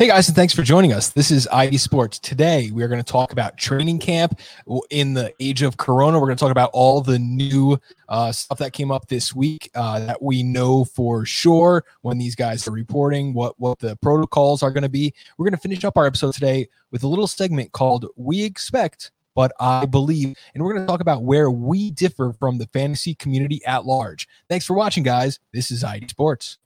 Hey guys, and thanks for joining us. This is I 80 Sports. Today, we are going to talk about training camp in the age of Corona. We're going to talk about all the new uh, stuff that came up this week uh, that we know for sure when these guys are reporting what what the protocols are going to be. We're going to finish up our episode today with a little segment called "We Expect." But I believe, and we're going to talk about where we differ from the fantasy community at large. Thanks for watching, guys. This is I 80 Sports.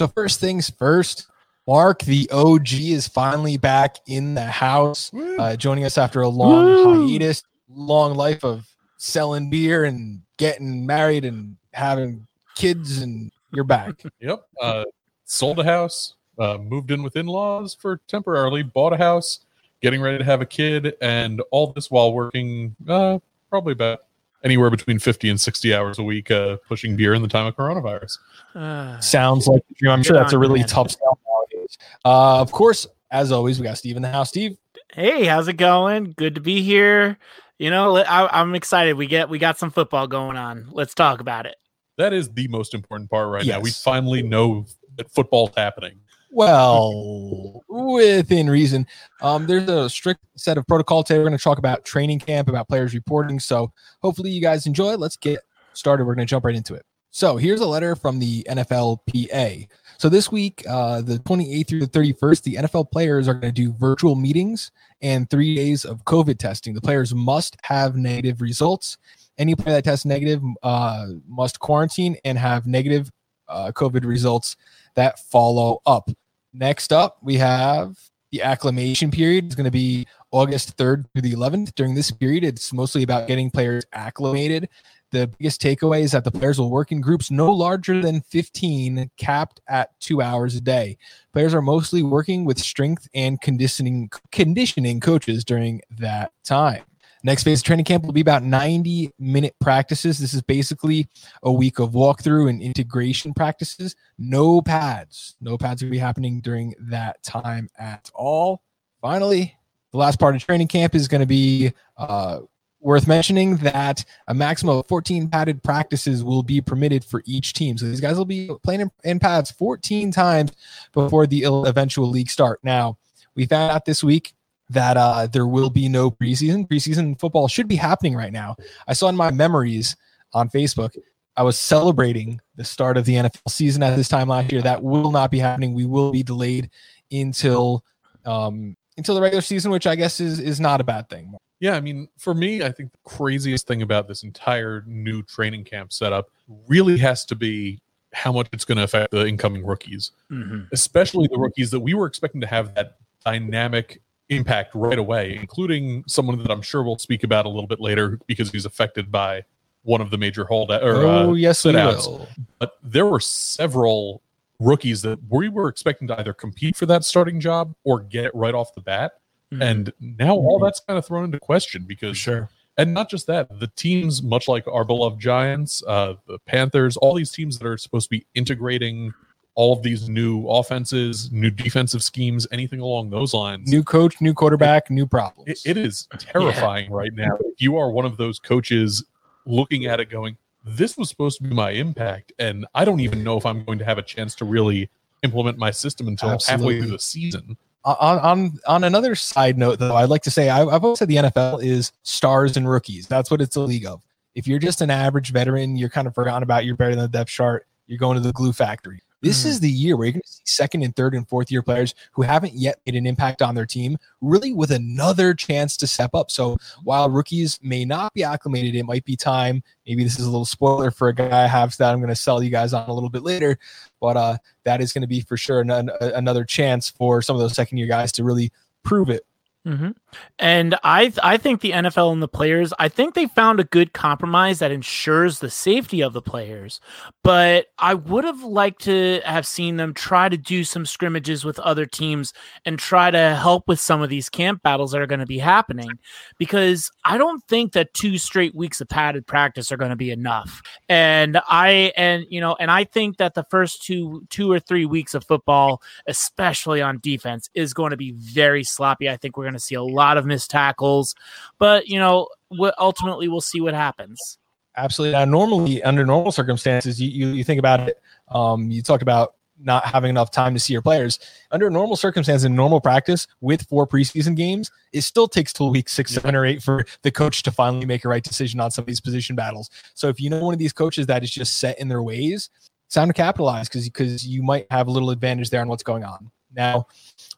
So first things first, Mark, the OG, is finally back in the house, uh, joining us after a long Woo. hiatus, long life of selling beer and getting married and having kids, and you're back. yep. Uh, sold a house, uh, moved in with in-laws for temporarily, bought a house, getting ready to have a kid, and all this while working uh, probably about anywhere between 50 and 60 hours a week uh, pushing beer in the time of coronavirus. Uh, Sounds like a dream. I'm sure that's a really man. tough sell nowadays. Uh, of course, as always, we got Steve in the house. Steve. Hey, how's it going? Good to be here. You know, I, I'm excited. We get we got some football going on. Let's talk about it. That is the most important part right yes. now. We finally know that football's happening. Well, within reason. Um, there's a strict set of protocol today. We're going to talk about training camp, about players reporting. So hopefully you guys enjoy. Let's get started. We're going to jump right into it. So here's a letter from the NFLPA. So this week, uh, the 28th through the 31st, the NFL players are going to do virtual meetings and three days of COVID testing. The players must have negative results. Any player that tests negative uh, must quarantine and have negative uh, COVID results that follow up. Next up, we have the acclimation period. It's going to be August 3rd through the 11th. During this period, it's mostly about getting players acclimated. The biggest takeaway is that the players will work in groups no larger than 15, capped at two hours a day. Players are mostly working with strength and conditioning conditioning coaches during that time. Next phase training camp will be about 90 minute practices. This is basically a week of walkthrough and integration practices. No pads. No pads will be happening during that time at all. Finally, the last part of training camp is going to be uh, worth mentioning that a maximum of 14 padded practices will be permitted for each team. So these guys will be playing in, in pads 14 times before the eventual league start. Now, we found out this week that uh, there will be no preseason. Preseason football should be happening right now. I saw in my memories on Facebook, I was celebrating the start of the NFL season at this time last year. That will not be happening. We will be delayed until um, until the regular season, which I guess is is not a bad thing. Yeah, I mean, for me, I think the craziest thing about this entire new training camp setup really has to be how much it's going to affect the incoming rookies, mm-hmm. especially the rookies that we were expecting to have that dynamic impact right away, including someone that I'm sure we'll speak about a little bit later because he's affected by one of the major holdout or oh uh, yes we will. But there were several rookies that we were expecting to either compete for that starting job or get it right off the bat, mm-hmm. and now all mm-hmm. that's kind of thrown into question because for sure. And not just that, the teams, much like our beloved Giants, uh, the Panthers, all these teams that are supposed to be integrating all of these new offenses, new defensive schemes, anything along those lines. New coach, new quarterback, new problems. it, it is terrifying yeah. right now. If you are one of those coaches looking at it going, this was supposed to be my impact, and I don't even know if I'm going to have a chance to really implement my system until Absolutely. halfway through the season. On, on on another side note, though, I'd like to say I, I've always said the NFL is stars and rookies. That's what it's a league of. If you're just an average veteran, you're kind of forgotten about. You're better than the depth chart. You're going to the glue factory. This mm-hmm. is the year where you're going to see second and third and fourth year players who haven't yet made an impact on their team, really with another chance to step up. So while rookies may not be acclimated, it might be time. Maybe this is a little spoiler for a guy I have that I'm going to sell you guys on a little bit later, but uh, that is going to be for sure an, another chance for some of those second year guys to really prove it Mm-hmm. And I I think the NFL and the players I think they found a good compromise that ensures the safety of the players. But I would have liked to have seen them try to do some scrimmages with other teams and try to help with some of these camp battles that are going to be happening because I don't think that two straight weeks of padded practice are going to be enough. And I and you know and I think that the first two two or three weeks of football especially on defense is going to be very sloppy. I think we're going to see a lot of missed tackles, but you know, what ultimately we'll see what happens. Absolutely. Now, normally under normal circumstances, you, you, you think about it. Um, you talked about not having enough time to see your players. Under normal circumstances, in normal practice, with four preseason games, it still takes till week six, seven, or eight for the coach to finally make a right decision on some of these position battles. So if you know one of these coaches that is just set in their ways, it's time to capitalize because because you might have a little advantage there on what's going on. Now,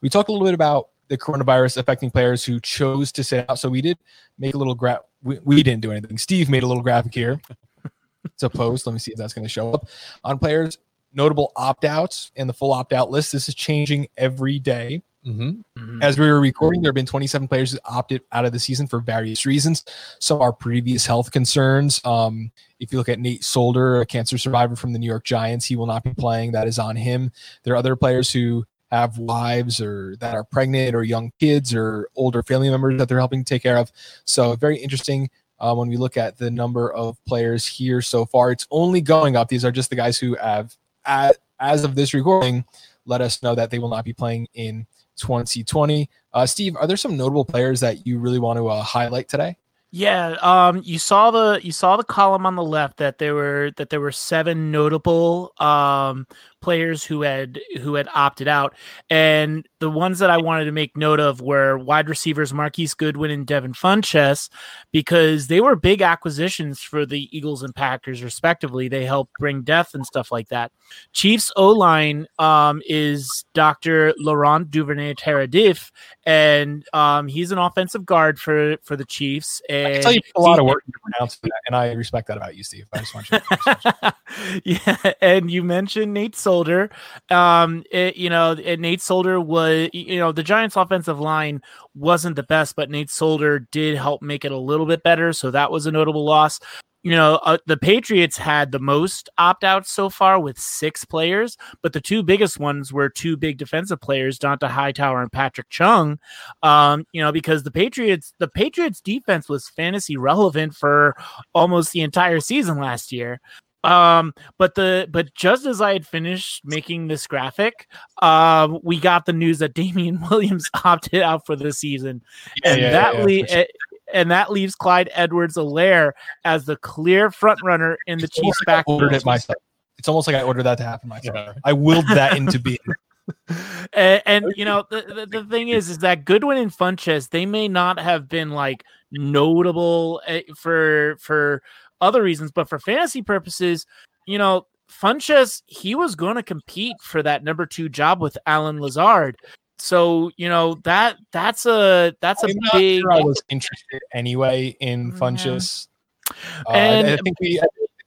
we talked a little bit about the coronavirus affecting players who chose to sit out. So we did make a little graph. We, we didn't do anything. Steve made a little graphic here. it's a post. Let me see if that's going to show up on players notable opt outs and the full opt out list. This is changing every day. Mm-hmm. Mm-hmm. As we were recording, there have been 27 players who opted out of the season for various reasons. Some are previous health concerns. Um, if you look at Nate Solder, a cancer survivor from the New York Giants, he will not be playing. That is on him. There are other players who have wives or that are pregnant or young kids or older family members that they're helping take care of. So, very interesting. Uh, when we look at the number of players here so far, it's only going up. These are just the guys who have at, as of this recording, let us know that they will not be playing in 2020. Uh, Steve, are there some notable players that you really want to uh, highlight today? Yeah, um, you saw the you saw the column on the left that there were that there were seven notable um, players who had who had opted out, and the ones that I wanted to make note of were wide receivers Marquise Goodwin and Devin Funchess because they were big acquisitions for the Eagles and Packers respectively. They helped bring depth and stuff like that. Chiefs O line um, is Dr. Laurent Duvernay Tardif, and um, he's an offensive guard for for the Chiefs. And I tell you a lot of work to pronounce that, and I respect that about you, Steve. I just want you. To yeah, and you mentioned Nate Solder. Um, it, you know, Nate Solder was, you know, the Giants' offensive line wasn't the best, but Nate Solder did help make it a little bit better. So that was a notable loss you know, uh, the Patriots had the most opt outs so far with six players, but the two biggest ones were two big defensive players, Dont'a Hightower and Patrick Chung. Um, you know, because the Patriots, the Patriots defense was fantasy relevant for almost the entire season last year. Um, but the but just as I had finished making this graphic, um, we got the news that Damien Williams opted out for the season, yeah, and yeah, that yeah, le- sure and that leaves Clyde Edwards-Helaire as the clear front runner in the Chiefs back. ordered it myself. It's almost like I ordered that to happen myself. I willed that into being. and, and, you know the, the, the, thing is is that Goodwin and Funchess they may not have been like notable eh, for for other reasons, but for fantasy purposes, you know Funchess he was going to compete for that number two job with Allen Lazard. So you know that that's a that's a I'm big. Sure I was interested anyway in mm, Funchess. Uh, and I think we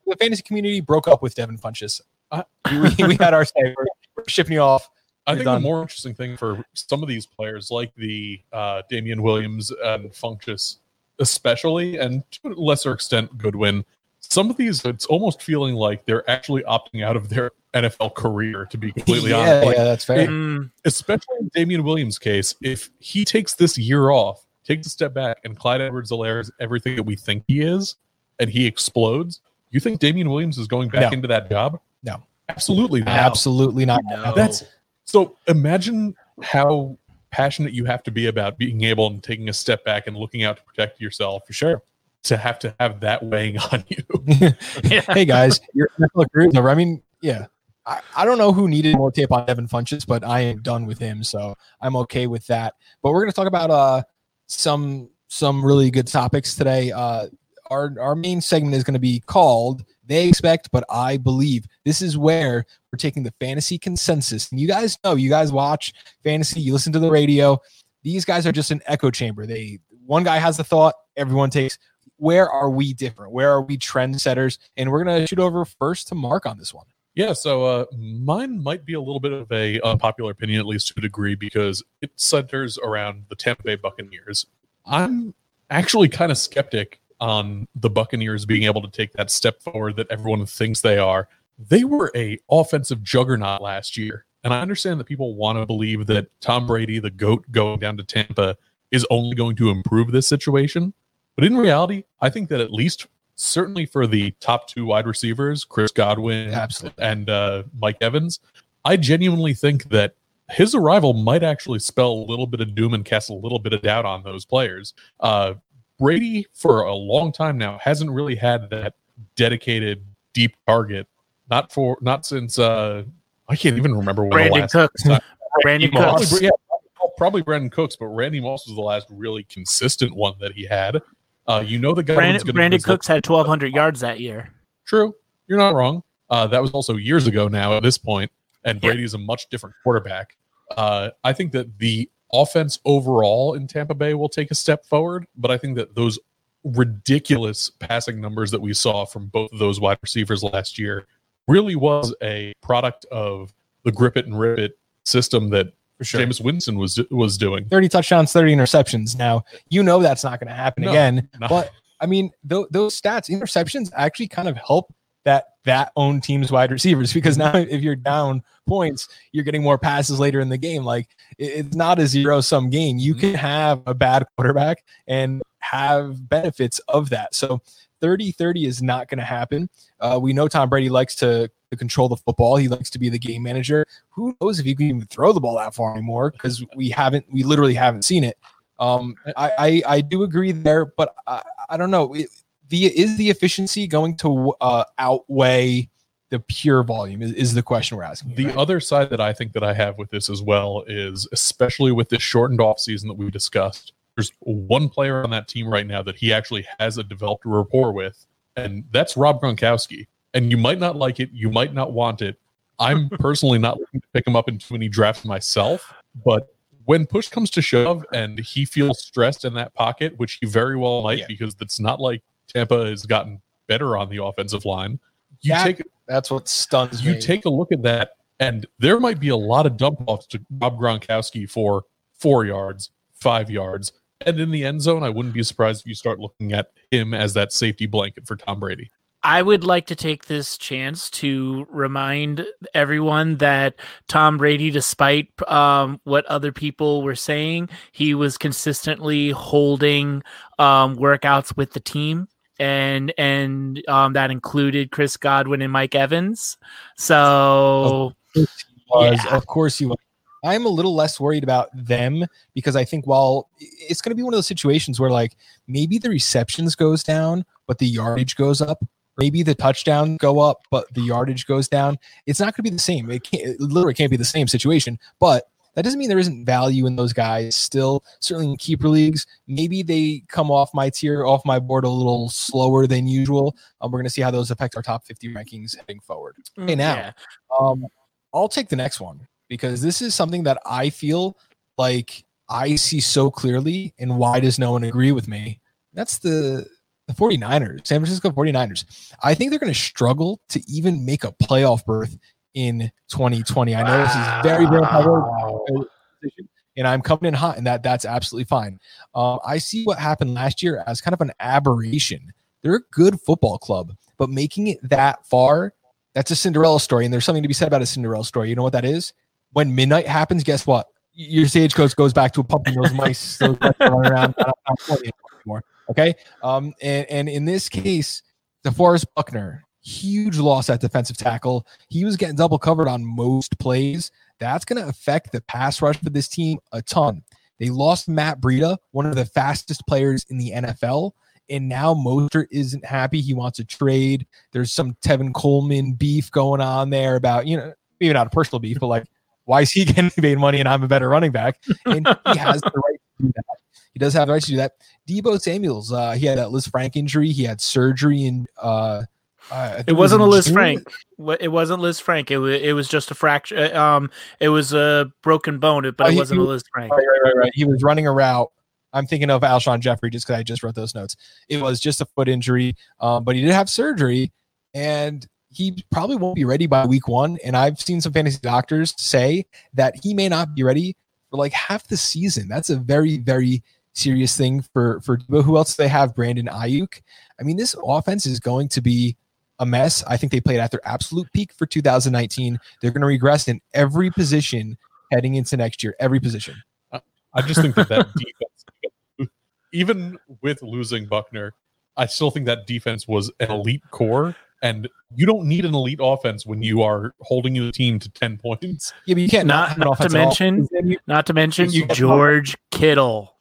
the fantasy community broke up with Devin Funchess. Uh, we, we, had our say. We're, we're shipping you off. I think done. the more interesting thing for some of these players, like the uh, Damien Williams and Funchess, especially, and to a lesser extent Goodwin, some of these it's almost feeling like they're actually opting out of their NFL career to be completely yeah, honest. Like, yeah, that's fair. It, especially in Damien Williams' case, if he takes this year off, takes a step back, and Clyde Edwards-Helaire is everything that we think he is, and he explodes, you think Damien Williams is going back no. into that job? No. Absolutely not. Absolutely not. No. That's so imagine how passionate you have to be about being able and taking a step back and looking out to protect yourself. For sure to have to have that weighing on you. Hey guys, your NFL career over. I mean, yeah. I, I don't know who needed more tape on Devin Funchess, but I am done with him, so I'm okay with that. But we're gonna talk about uh some some really good topics today. Uh our our main segment is gonna be called They Expect, but I Believe. This is where we're taking the fantasy consensus. And you guys know, you guys watch fantasy, you listen to the radio. These guys are just an echo chamber. They one guy has a thought, everyone takes where are we different? Where are we trendsetters? And we're gonna shoot over first to Mark on this one. Yeah, so uh, mine might be a little bit of a unpopular opinion, at least to a degree, because it centers around the Tampa Bay Buccaneers. I'm actually kind of skeptic on the Buccaneers being able to take that step forward that everyone thinks they are. They were a offensive juggernaut last year, and I understand that people want to believe that Tom Brady, the goat, going down to Tampa, is only going to improve this situation. But in reality, I think that at least certainly for the top two wide receivers, Chris Godwin Absolutely. and uh, Mike Evans, I genuinely think that his arrival might actually spell a little bit of doom and cast a little bit of doubt on those players. Uh, Brady, for a long time now, hasn't really had that dedicated deep target. Not for not since uh, I can't even remember when Brandin the last Cooks. time- Brandin Probably, Cooks. yeah, probably Brandin Cooks, but Randy Moss was the last really consistent one that he had. Uh, you know the guy. Brandin, Brandin Cooks had 1,200 yards that year. True, you're not wrong. Uh, that was also years ago now. At this point, and Yeah. Brady's a much different quarterback. Uh, I think that the offense overall in Tampa Bay will take a step forward, but I think that those ridiculous passing numbers that we saw from both of those wide receivers last year really was a product of the grip it and rip it system that for sure. Jameis Winston was was doing. 30 touchdowns, 30 interceptions. Now, you know that's not going to happen No, again. no. But I mean, th- those stats, interceptions actually kind of help that that own team's wide receivers because now if you're down points, you're getting more passes later in the game. Like it's not a zero sum game. You can have a bad quarterback and have benefits of that. So 30 30 is not going to happen. Uh, we know Tom Brady likes to, to control the football. He likes to be the game manager. Who knows if he can even throw the ball that far anymore? Because we haven't, we literally haven't seen it. Um, I, I, I do agree there, but I, I don't know. It, the is the efficiency going to uh, outweigh the pure volume? Is, is the question we're asking. The right? other side that I think that I have with this as well is especially with this shortened off season that we discussed. There's one player on that team right now that he actually has a developed rapport with, and that's Rob Gronkowski. And you might not like it, you might not want it. I'm personally not looking to pick him up into any draft myself, but when push comes to shove and he feels stressed in that pocket, which he very well might Yeah. because it's not like Tampa has gotten better on the offensive line. You That- take That's what stuns you me. take a look at that, and there might be a lot of dump offs to Rob Gronkowski for four yards, five yards, and in the end zone. I wouldn't be surprised if you start looking at him as that safety blanket for Tom Brady. I would like to take this chance to remind everyone that Tom Brady, despite um, what other people were saying, he was consistently holding um, workouts with the team. And and um, that included Chris Godwin and Mike Evans. So was. Yeah. Of course he was. I'm a little less worried about them because I think while it's going to be one of those situations where like maybe the receptions goes down, but the yardage goes up. Maybe the touchdowns go up, but the yardage goes down. It's not going to be the same. It can't. It literally can't be the same situation. But that doesn't mean there isn't value in those guys. Still, certainly in keeper leagues, maybe they come off my tier, off my board a little slower than usual. Um, we're going to see how those affect our top 50 rankings heading forward. Okay, now yeah. um, I'll take the next one because this is something that I feel like I see so clearly. And why does no one agree with me? That's the the 49ers, San Francisco 49ers. I think they're going to struggle to even make a playoff berth in 2020. I know this is very, very hard and I'm coming in hot, and that that's absolutely fine. Um, I see what happened last year as kind of an aberration. They're a good football club, but making it that far, that's a Cinderella story, and there's something to be said about a Cinderella story. You know what that is? When midnight happens, guess what? Your stagecoach goes back to a pumpkin. Those mice, those mice around. not- not for you anymore. Okay. Um, and, and in this case, DeForest Buckner, huge loss at defensive tackle. He was getting double covered on most plays. That's going to affect the pass rush for this team a ton. They lost Matt Breida, one of the fastest players in the NFL. And now Mostert isn't happy. He wants a trade. There's some Tevin Coleman beef going on there about, you know, maybe not a personal beef, but like, why is he getting paid money and I'm a better running back? And he has the right to do that. He does have the right to do that. Deebo Samuels, uh, he had that Lisfranc injury. He had surgery in. Uh, uh, It wasn't a Liz June. Frank. It wasn't Lisfranc. It was it was just a fracture. Um, it was a broken bone, but Oh, it wasn't a Liz Frank. Right, right, right, right. He was running a route. I'm thinking of Alshon Jeffery just because I just wrote those notes. It was just a foot injury, um, but he did have surgery, and he probably won't be ready by week one. And I've seen some fantasy doctors say that he may not be ready for like half the season. That's a very, very serious thing for for Deebo. Who else do they have? Brandon Aiyuk. I mean, this offense is going to be a mess. I think they played at their absolute peak for 2019. They're going to regress in every position heading into next year. Every position. I just think that that defense, even with losing Buckner, I still think that defense was an elite core. And you don't need an elite offense when you are holding your team to 10 points. Yeah, but you can't Not, not, not to mention, not to mention You- George Kittle.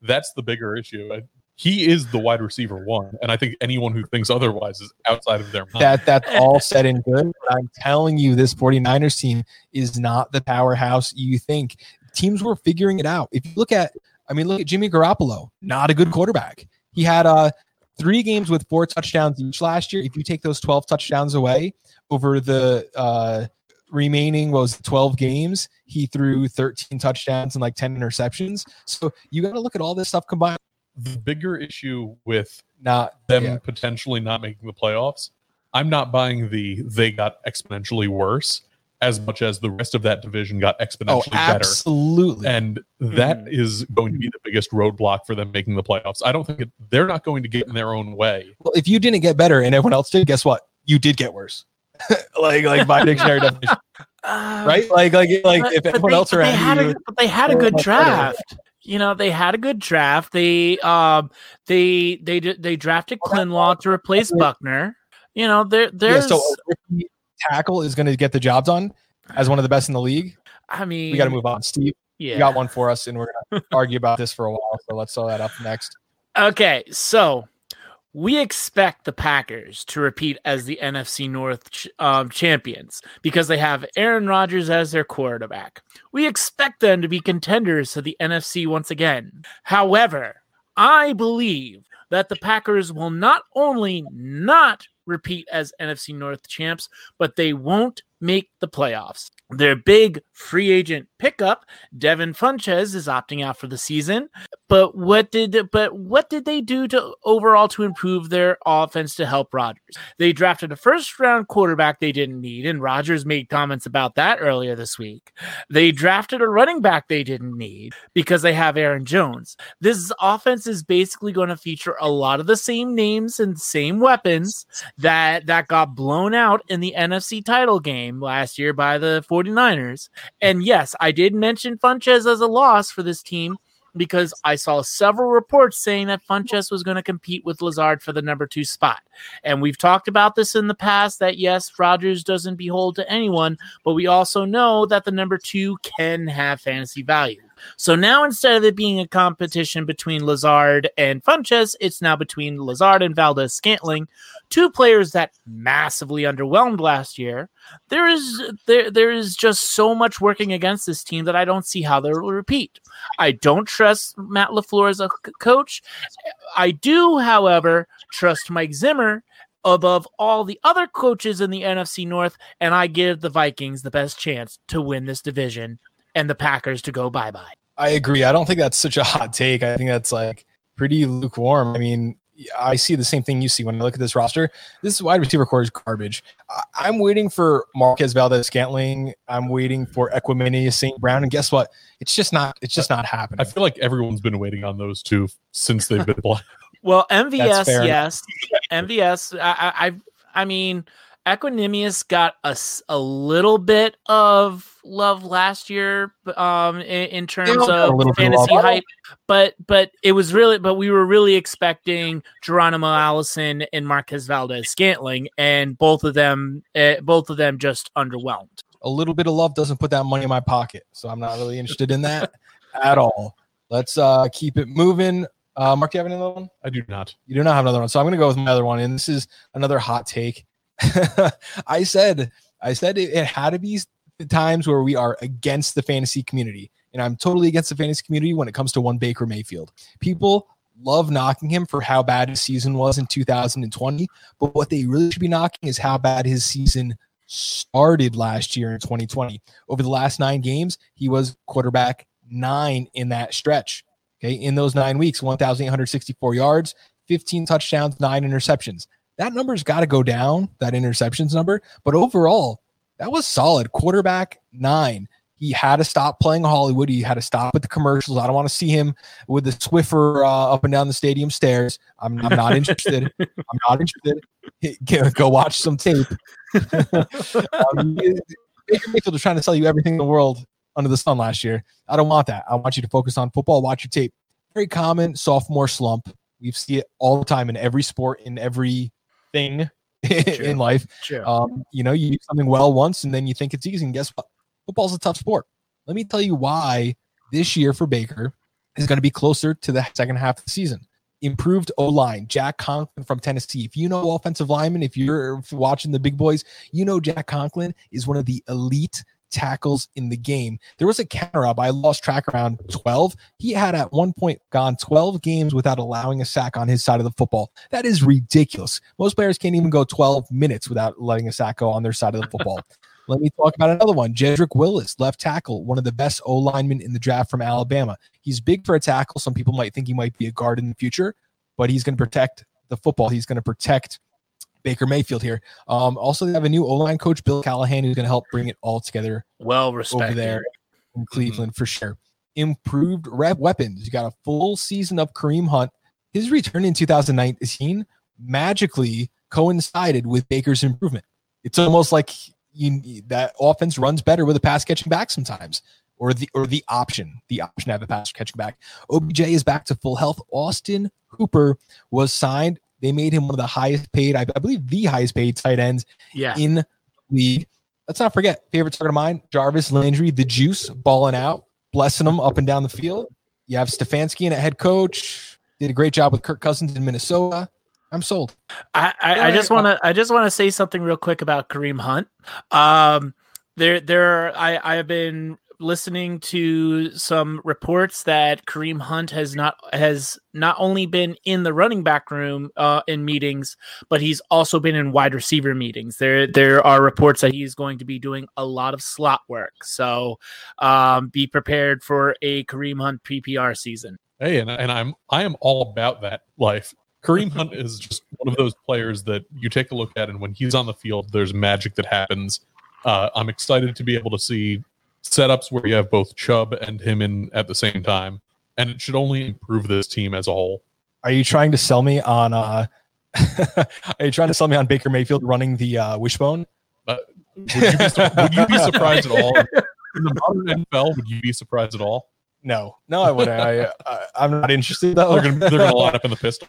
That's the bigger issue. I- He is the wide receiver one. And I think anyone who thinks otherwise is outside of their mind. that that's all said and good. I'm telling you, this 49ers team is not the powerhouse you think. Teams were figuring it out. If you look at, I mean, look at Jimmy Garoppolo, not a good quarterback. He had uh three games with four touchdowns each last year. If you take those 12 touchdowns away over the uh remaining was 12 games, he threw 13 touchdowns and like 10 interceptions. So you got to look at all this stuff combined. The bigger issue with Not them yeah. potentially not making the playoffs, I'm not buying the they got exponentially worse as much as the rest of that division got Oh, exponentially better. absolutely. And that mm-hmm. is going to be the biggest roadblock for them making the playoffs. I don't think it, they're not going to get in their own way. Well, if you didn't get better and everyone else did, guess what? You did get worse. like like by dictionary definition, uh, right? Like like like But- if but everyone they- else but they had around a, you, but they had a good draft. better. You know, they had a good draft. They um they they they drafted Kinlaw to replace Buckner. You know, there yeah. there's So tackle is going to get the job done as one of the best in the league. I mean We got to move on. Steve, Yeah. you got one for us, and we're going to argue about this for a while. So let's throw that up next. Okay, so we expect the Packers to repeat as the NFC North ch- um, champions because they have Aaron Rodgers as their quarterback. We expect them to be contenders to the NFC once again. However, I believe that the Packers will not only not repeat as NFC North champs, but they won't make the playoffs. Their big free agent pickup, Devin Funchess, is opting out for the season. But what did but what did they do to overall to improve their offense to help Rodgers? They drafted a first round quarterback they didn't need, and Rodgers made comments about that earlier this week. They drafted a running back they didn't need because they have Aaron Jones. This offense is basically going to feature a lot of the same names and same weapons that that got blown out in the NFC title game last year by the 49ers. And yes, I did mention Funchess as a loss for this team because I saw several reports saying that Funchess was going to compete with Lazard for the number two spot. And we've talked about this in the past that yes, Rodgers doesn't behold to anyone, but we also know that the number two can have fantasy value. So now instead of it being a competition between Lazard and Funchess, it's now between Lazard and Valdes Scantling, two players that massively underwhelmed last year. There is there there is just so much working against this team that I don't see how they will repeat. I don't trust Matt LaFleur as a c- coach. I do, however, trust Mike Zimmer above all the other coaches in the NFC North, and I give the Vikings the best chance to win this division and the Packers to go bye bye. I agree. I don't think that's such a hot take. I think that's like pretty lukewarm. I mean, I see the same thing you see when I look at this roster. This wide receiver corps is garbage. I- I'm waiting for Marquez Valdes Scantling. I'm waiting for Equanimeous St. Brown. And guess what? It's just not. It's just not happening. I feel like everyone's been waiting on those two since they've been playing. Well, MVS, fair yes, MVS. I, I, I- I mean, Equanimeous got a, a little bit of love last year, um, in, in terms of little bit of fantasy hype, but but it was really, but we were really expecting Geronimo Allison and Marquez Valdes Scantling, and both of them, uh, both of them just underwhelmed. a little bit of love doesn't put that money in my pocket. So I'm not really interested in that at all. Let's uh, keep it moving. Uh, Mark, do you have another one? I do not. You do not have another one. So I'm going to go with my other one. And this is another hot take. I said, I said it, it had to be times where we are against the fantasy community. And I'm totally against the fantasy community when it comes to one Baker Mayfield. People love knocking him for how bad his season was in 2020. But what they really should be knocking is how bad his season started last year in 2020. Over the last nine games, he was quarterback nine in that stretch. Okay. In those nine weeks, 1,864 yards, 15 touchdowns, nine interceptions. That number's got to go down, that interceptions number. But overall, that was solid. Quarterback nine. He had to stop playing Hollywood. He had to stop with the commercials. I don't want to see him with the Swiffer uh, up and down the stadium stairs. I'm, I'm not interested. I'm not interested. Go- watch some tape. um, Baker Mayfield was trying to sell you everything in the world under the sun last year. I don't want that. I want you to focus on football. Watch your tape. Very common sophomore slump. We see it all the time in every sport, in every thing in life. Um, you know, you do something well once and then you think it's easy. And guess what? Football's a tough sport. Let me tell you why this year for Baker is going to be closer to the second half of the season. Improved O line, Jack Conklin from Tennessee. If you know offensive linemen, if you're watching the big boys, you know Jack Conklin is one of the elite tackles in the game. There was a counter up. I lost track around 12. He had at one point gone 12 games without allowing a sack on his side of the football. That is ridiculous. Most players can't even go 12 minutes without letting a sack go on their side of the football. Let me talk about another one. Jedrick Willis, left tackle, one of the best O linemen in the draft from Alabama. He's big for a tackle. Some people might think he might be a guard in the future, but he's going to protect the football. He's going to protect Baker Mayfield here. Um, also, they have a new O line coach, Bill Callahan, who's going to help bring it all together. Well respected over there in Cleveland mm-hmm. for sure. Improved rep weapons. You got a full season of Kareem Hunt. His return in 2019 magically coincided with Baker's improvement. It's almost like you, that offense runs better with a pass catching back sometimes, or the or the option, the option to have a pass catching back. OBJ is back to full health. Austin Hooper was signed. They made him one of the highest paid, I, I believe, the highest paid tight ends yeah. in league. Let's not forget favorite target of mine, Jarvis Landry, the juice, balling out, blessing them up and down the field. You have Stefanski and a head coach. Did a great job with Kirk Cousins in Minnesota. I'm sold. I, I, I just want to I just want to say something real quick about Kareem Hunt. Um, there there I I have been listening to some reports that Kareem Hunt has not has not only been in the running back room uh, in meetings, but he's also been in wide receiver meetings. There there are reports that he's going to be doing a lot of slot work. So um, be prepared for a Kareem Hunt PPR season. Hey, and, and I'm I am all about that life. Kareem Hunt is just one of those players that you take a look at, and when he's on the field, there's magic that happens. Uh, I'm excited to be able to see setups where you have both Chubb and him in at the same time, and it should only improve this team as a whole. Are you trying to sell me on? Uh, are you trying to sell me on Baker Mayfield running the uh, wishbone? Uh, would, you be, would you be surprised at all in the modern NFL? Would you be surprised at all? No, no, I wouldn't. I, I am not interested though. They're gonna, they're gonna line up in the pistol.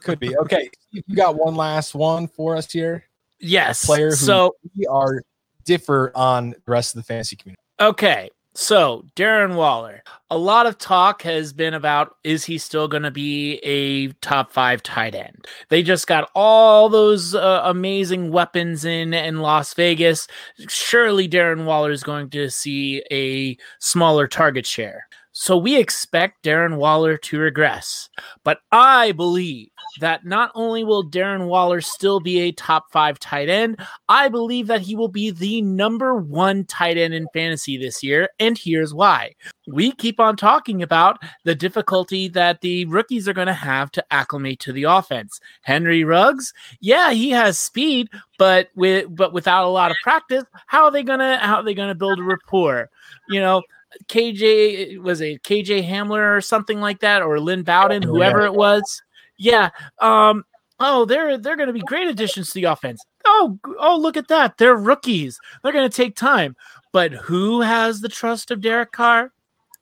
Could be okay. You got one last one for us here. Yes, player who so we are differ on the rest of the fantasy community. Okay, so Darren Waller. A lot of talk has been about is he still going to be a top five tight end? They just got all those uh, amazing weapons in in Las Vegas. Surely Darren Waller is going to see a smaller target share. So we expect Darren Waller to regress. But I believe that not only will Darren Waller still be a top five tight end, I believe that he will be the number one tight end in fantasy this year. And here's why. We keep on talking about the difficulty that the rookies are going to have to acclimate to the offense. Henry Ruggs, yeah, he has speed, but with but without a lot of practice, how are they gonna how are they gonna build a rapport? You know, KJ was it KJ Hamler or something like that, or Lynn Bowden, oh, whoever it was. Yeah. Um. Oh, they're they're going to be great additions to the offense. Oh, oh, look at that! They're rookies. They're going to take time. But who has the trust of Derek Carr?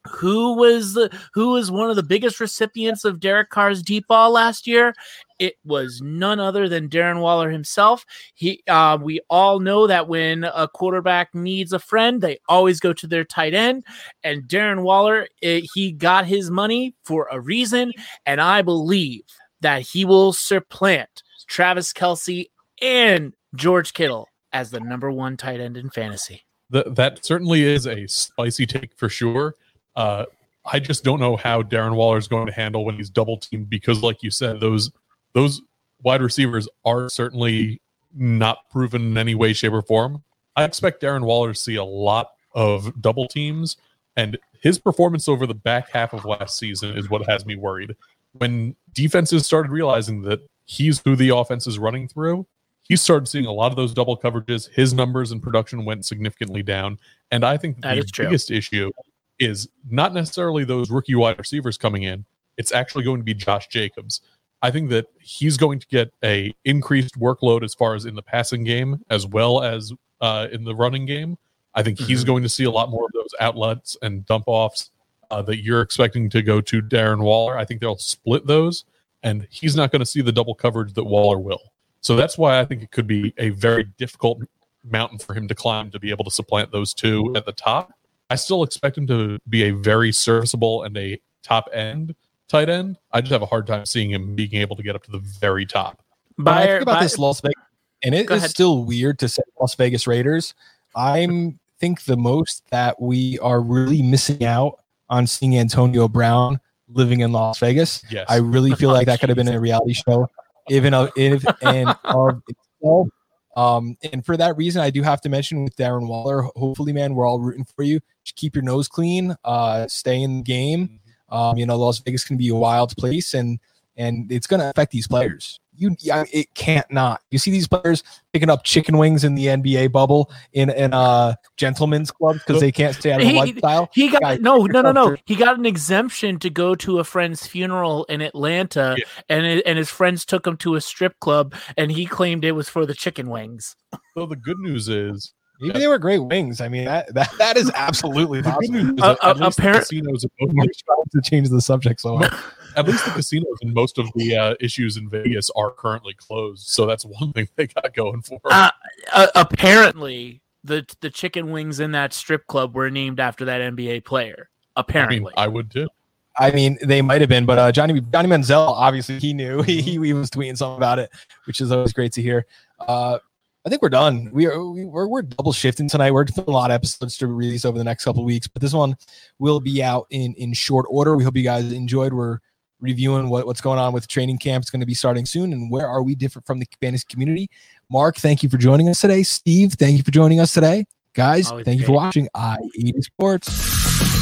who was the who was one of the biggest recipients of Derek Carr's deep ball last year? It was none other than Darren Waller himself. He, uh, we all know that when a quarterback needs a friend, they always go to their tight end. And Darren Waller, it, he got his money for a reason, and I believe that he will supplant Travis Kelce and George Kittle as the number one tight end in fantasy. That that certainly is a spicy take for sure. Uh, I just don't know how Darren Waller is going to handle when he's double teamed because, like you said, those those wide receivers are certainly not proven in any way, shape, or form. I expect Darren Waller to see a lot of double teams, and his performance over the back half of last season is what has me worried. When defenses started realizing that he's who the offense is running through, he started seeing a lot of those double coverages. His numbers and production went significantly down, and I think that the biggest issue is not necessarily those rookie wide receivers coming in. It's actually going to be Josh Jacobs. I think that he's going to get a increased workload as far as in the passing game as well as uh, in the running game. I think mm-hmm. he's going to see a lot more of those outlets and dump offs uh, that you're expecting to go to Darren Waller. I think they'll split those, and he's not going to see the double coverage that Waller will. So that's why I think it could be a very difficult mountain for him to climb to be able to supplant those two at the top. I still expect him to be a very serviceable and a top end tight end. I just have a hard time seeing him being able to get up to the very top. But I think about by, this Las Vegas, and it is still weird to say Las Vegas Raiders. I think the most that we are really missing out on seeing Antonio Brown living in Las Vegas. Yes. I really feel like that could have been a reality show, even if and of itself. Um, and for that reason, I do have to mention with Darren Waller. Hopefully, man, we're all rooting for you. Just keep your nose clean. Uh, stay in the game. Mm-hmm. Um, you know, Las Vegas can be a wild place, and and it's going to affect these players you yeah, it can't not. You see these players picking up chicken wings in the NBA bubble in in uh, a gentleman's club because they can't stay out of the lifestyle. He got Guys, no no no no. He got an exemption to go to a friend's funeral in Atlanta, yeah. and it, and his friends took him to a strip club, and he claimed it was for the chicken wings. So the good news is Maybe they were great wings. I mean, that that, that is absolutely possible. Uh, uh, apparently, casinos to change the subject so at least the casinos and most of the uh, issues in Vegas are currently closed. So that's one thing they got going for. Uh, uh, apparently, the the chicken wings in that strip club were named after that NBA player. Apparently, I, mean, I would too. I mean, they might have been, but uh, Johnny Johnny Manziel obviously he knew. He, he, he was tweeting something about it, which is always great to hear. Uh, I think we're done. We are we, are we're double shifting tonight. We're doing a lot of episodes to release over the next couple weeks, but this one will be out in in short order. We hope you guys enjoyed. We're reviewing what, what's going on with training camp. It's going to be starting soon. And where are we different from the fantasy community? Mark, thank you for joining us today. Steve, thank you for joining us today. Guys, Always thank great. you for watching I 80 Sports.